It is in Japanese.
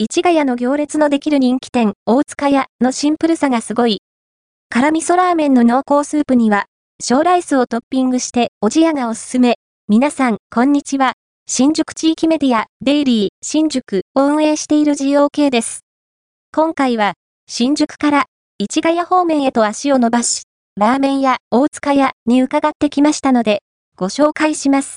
市ヶ谷の行列のできる人気店、大塚屋のシンプルさがすごい。辛味噌ラーメンの濃厚スープには、小ライスをトッピングして、おじやがおすすめ。皆さん、こんにちは。新宿地域メディア、デイリー、新宿を運営している GOK です。今回は、新宿から市ヶ谷方面へと足を伸ばし、ラーメン屋大塚屋に伺ってきましたので、ご紹介します。